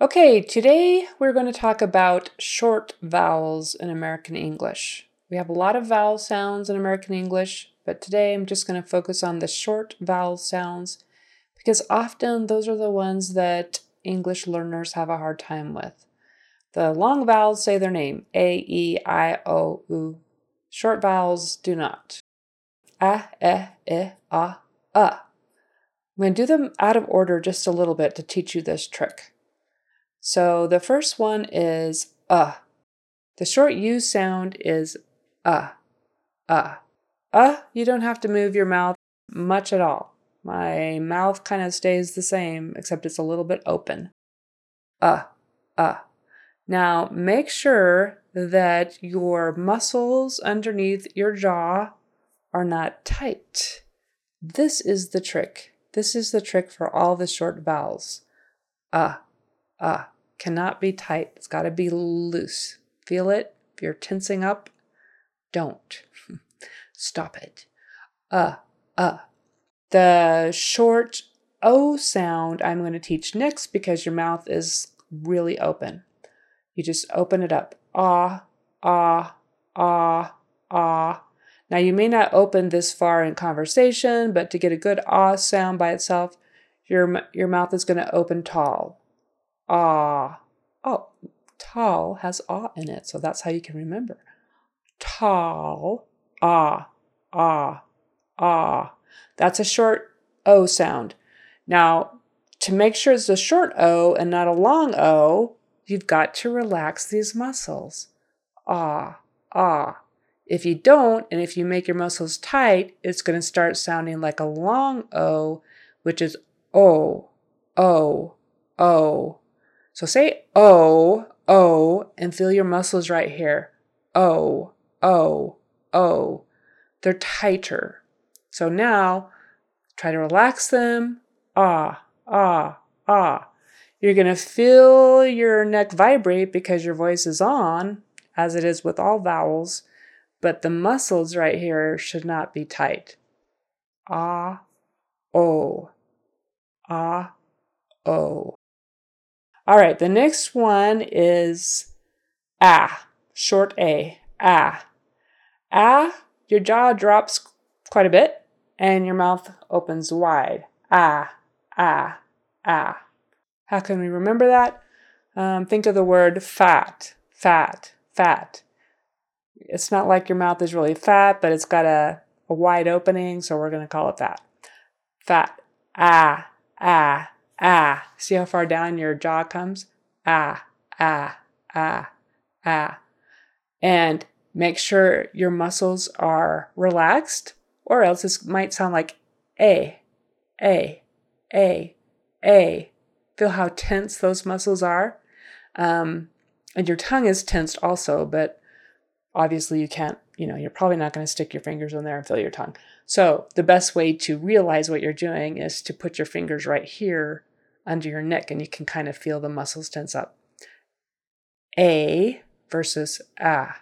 Okay, today we're going to talk about short vowels in American English. We have a lot of vowel sounds in American English, but today I'm just going to focus on the short vowel sounds because often those are the ones that English learners have a hard time with. The long vowels say their name A, E, I, O, U. Short vowels do not. A, E, I, A, A. I'm going to do them out of order just a little bit to teach you this trick. So the first one is uh. The short U sound is uh, uh. Uh, you don't have to move your mouth much at all. My mouth kind of stays the same, except it's a little bit open. Uh, uh. Now make sure that your muscles underneath your jaw are not tight. This is the trick. This is the trick for all the short vowels. Uh, uh, cannot be tight. It's got to be loose. Feel it? If you're tensing up, don't. Stop it. Uh, uh. The short O sound I'm going to teach next because your mouth is really open. You just open it up. Ah, ah, ah, ah. Now, you may not open this far in conversation, but to get a good ah sound by itself, your, your mouth is going to open tall ah. Oh, tall has ah in it, so that's how you can remember. Tall, ah, ah, ah. That's a short O sound. Now, to make sure it's a short O and not a long O, you've got to relax these muscles. Ah, ah. If you don't, and if you make your muscles tight, it's going to start sounding like a long O, which is O, O, O, so say O, O, and feel your muscles right here. O, O, O. They're tighter. So now try to relax them. Ah, ah, ah. You're going to feel your neck vibrate because your voice is on, as it is with all vowels, but the muscles right here should not be tight. Ah, O. Ah, O. All right, the next one is ah, short A, ah. Ah, your jaw drops quite a bit and your mouth opens wide. Ah, ah, ah. How can we remember that? Um, think of the word fat, fat, fat. It's not like your mouth is really fat, but it's got a, a wide opening, so we're going to call it that. Fat. Ah, ah, ah. See how far down your jaw comes? Ah, ah, ah, ah. And make sure your muscles are relaxed, or else this might sound like a, a, a, a. Feel how tense those muscles are. Um, and your tongue is tensed also, but obviously you can't, you know, you're probably not going to stick your fingers in there and feel your tongue. So the best way to realize what you're doing is to put your fingers right here under your neck and you can kind of feel the muscles tense up. A versus ah.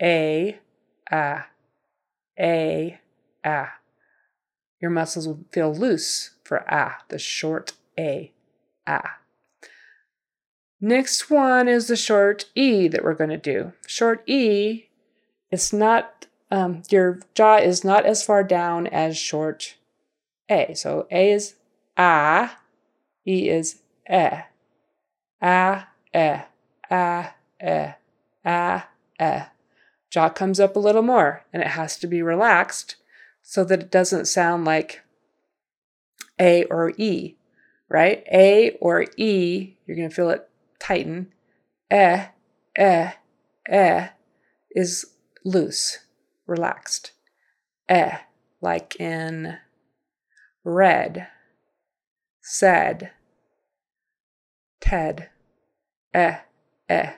A, ah. A, ah. Your muscles will feel loose for ah, the short A, ah. Next one is the short E that we're going to do. Short E, it's not, um, your jaw is not as far down as short A. So A is ah, E is eh. Ah, eh, ah, eh, ah, eh. Jaw comes up a little more and it has to be relaxed so that it doesn't sound like A or E, right? A or E, you're going to feel it tighten. Eh, eh, eh is loose, relaxed. Eh, like in red, said, Ted. Eh, eh,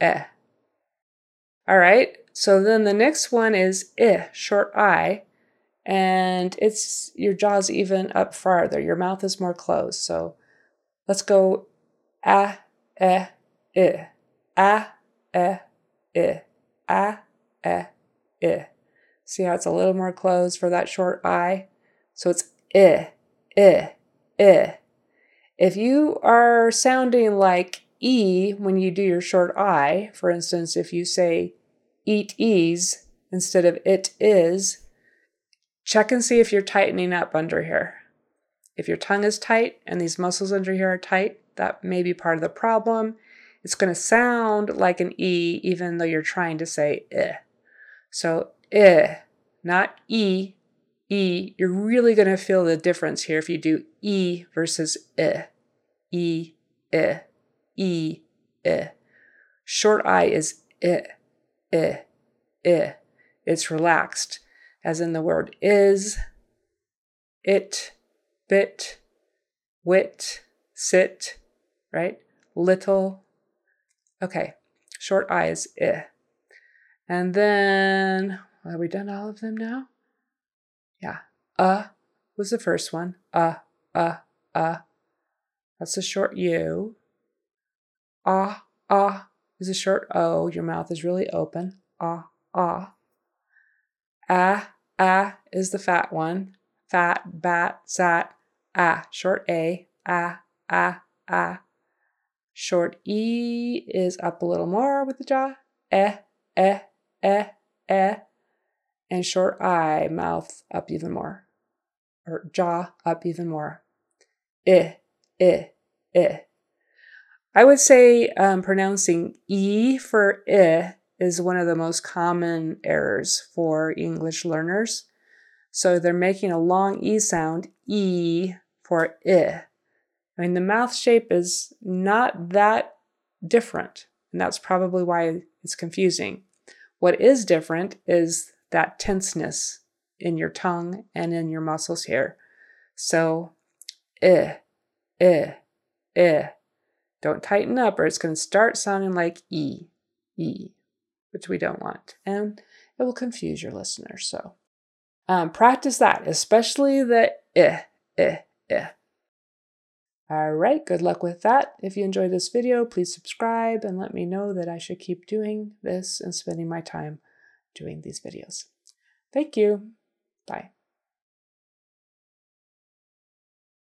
eh. All right. So then the next one is eh, short I, and it's your jaw's even up farther. Your mouth is more closed. So let's go ah, eh, eh, ah, eh, eh, ah, eh, eh. See how it's a little more closed for that short I? So it's eh, eh, eh, If you are sounding like E when you do your short I, for instance, if you say eat ease instead of it is, check and see if you're tightening up under here. If your tongue is tight and these muscles under here are tight, that may be part of the problem. It's going to sound like an E even though you're trying to say eh. So eh, not E, E. You're really going to feel the difference here if you do E versus eh. E, eh, E, eh. Short I is eh, eh, eh. It's relaxed, as in the word is, it, bit, wit, sit, right? Little. Okay, short I is eh. And then, have we done all of them now? Yeah. Uh was the first one. Uh, uh, uh. That's a short U. Ah, ah is a short O. Your mouth is really open. Ah, ah. Ah, ah is the fat one. Fat, bat, sat, ah. Short A. Ah, ah, ah. Short E is up a little more with the jaw. Eh, eh, eh, eh. And short I, mouth up even more. Or jaw up even more. Eh, eh, eh. I would say um, pronouncing E for eh is one of the most common errors for English learners. So they're making a long E sound, E for I. I mean, the mouth shape is not that different, and that's probably why it's confusing. What is different is that tenseness in your tongue and in your muscles here. So, eh, eh, eh. Don't tighten up or it's going to start sounding like E, E, which we don't want. And it will confuse your listeners. So um, practice that, especially the eh, eh, eh. All right, good luck with that. If you enjoyed this video, please subscribe and let me know that I should keep doing this and spending my time doing these videos. Thank you. Bye.